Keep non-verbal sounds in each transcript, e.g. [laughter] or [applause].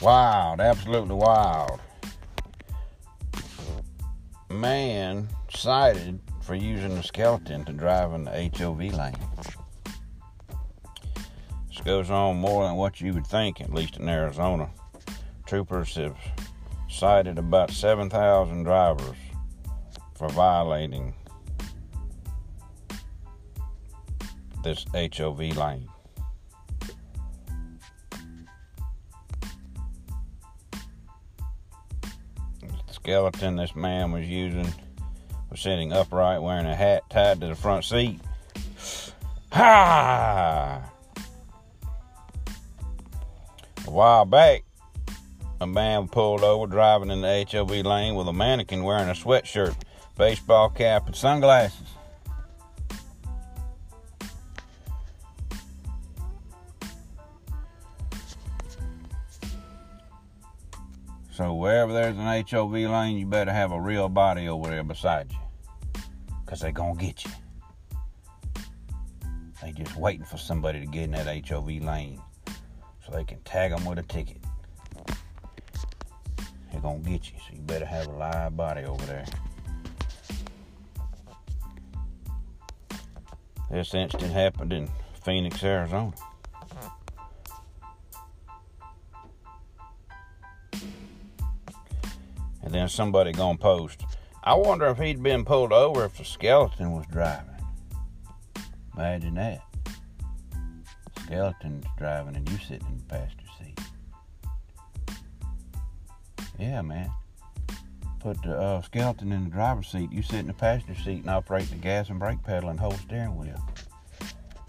Wild, absolutely wild. Man cited for using a skeleton to drive in the HOV lane. This goes on more than what you would think, at least in Arizona. Troopers have cited about 7,000 drivers for violating this HOV lane. Skeleton this man was using was sitting upright wearing a hat tied to the front seat. Ha! [sighs] A while back, a man pulled over driving in the HOV lane with a mannequin wearing a sweatshirt, baseball cap, and sunglasses. So wherever there's an HOV lane, you better have a real body over there beside you. Because they're going to get you. They just waiting for somebody to get in that HOV lane so they can tag them with a ticket. They're going to get you, so you better have a live body over there. This incident happened in Phoenix, Arizona. And then somebody gonna post. I wonder if he'd been pulled over if the skeleton was driving. Imagine that. Skeleton's driving and you sitting in the passenger seat. Yeah, man. Put the uh, skeleton in the driver's seat. You sit in the passenger seat and operate the gas and brake pedal and hold steering wheel.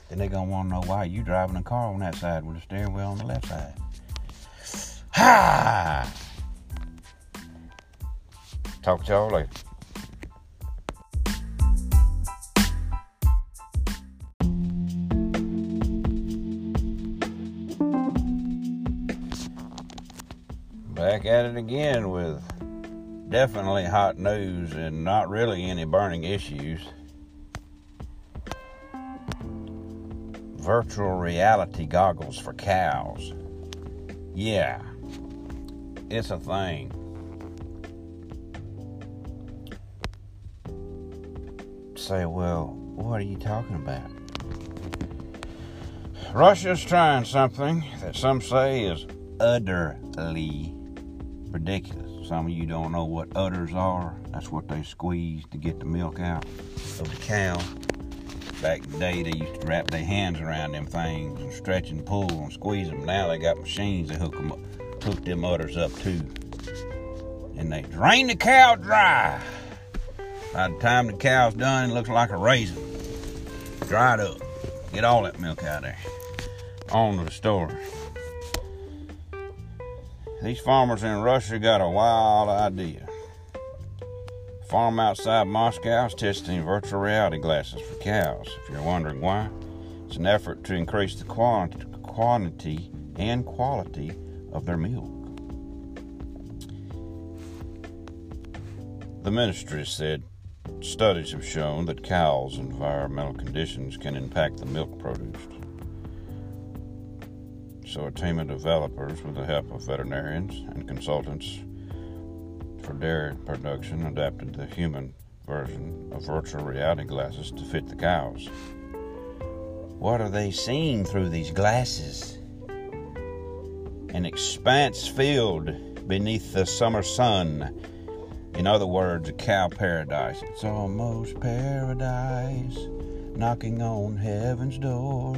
Then they gonna want to know why you driving a car on that side with the steering wheel on the left side. [sighs] Ha! Talk to y'all later. Back at it again with definitely hot news and not really any burning issues. Virtual reality goggles for cows. Yeah, it's a thing. Say, well, what are you talking about? Russia's trying something that some say is utterly ridiculous. Some of you don't know what udders are. That's what they squeeze to get the milk out of the cow. Back in the day, they used to wrap their hands around them things and stretch and pull and squeeze them. Now they got machines that hook them up, hook them udders up too, and they drain the cow dry. By the time the cow's done, it looks like a raisin, dried up. Get all that milk out of there. On to the store. These farmers in Russia got a wild idea. Farm outside Moscow is testing virtual reality glasses for cows. If you're wondering why, it's an effort to increase the quantity, quantity and quality of their milk. The ministry said studies have shown that cows' environmental conditions can impact the milk produced. So, a team of developers, with the help of veterinarians and consultants for dairy production, adapted the human version of virtual reality glasses to fit the cows. What are they seeing through these glasses? An expanse filled beneath the summer sun. In other words, a cow paradise. It's almost paradise, knocking on heaven's door.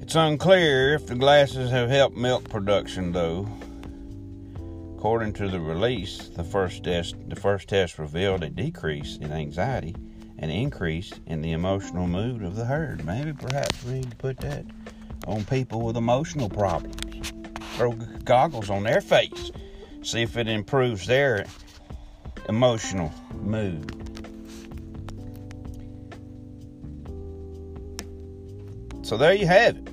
It's unclear if the glasses have helped milk production, though. According to the release, the first test the first test revealed a decrease in anxiety and increase in the emotional mood of the herd. Maybe perhaps we need to put that on people with emotional problems. Throw goggles on their face. See if it improves their emotional mood. So there you have it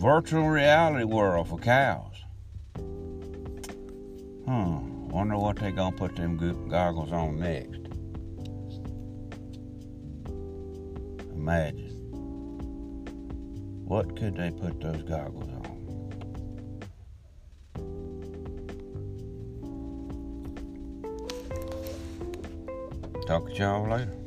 virtual reality world for cows. Hmm. Wonder what they gonna put them goggles on next. Imagine. What could they put those goggles on? Talk to y'all later.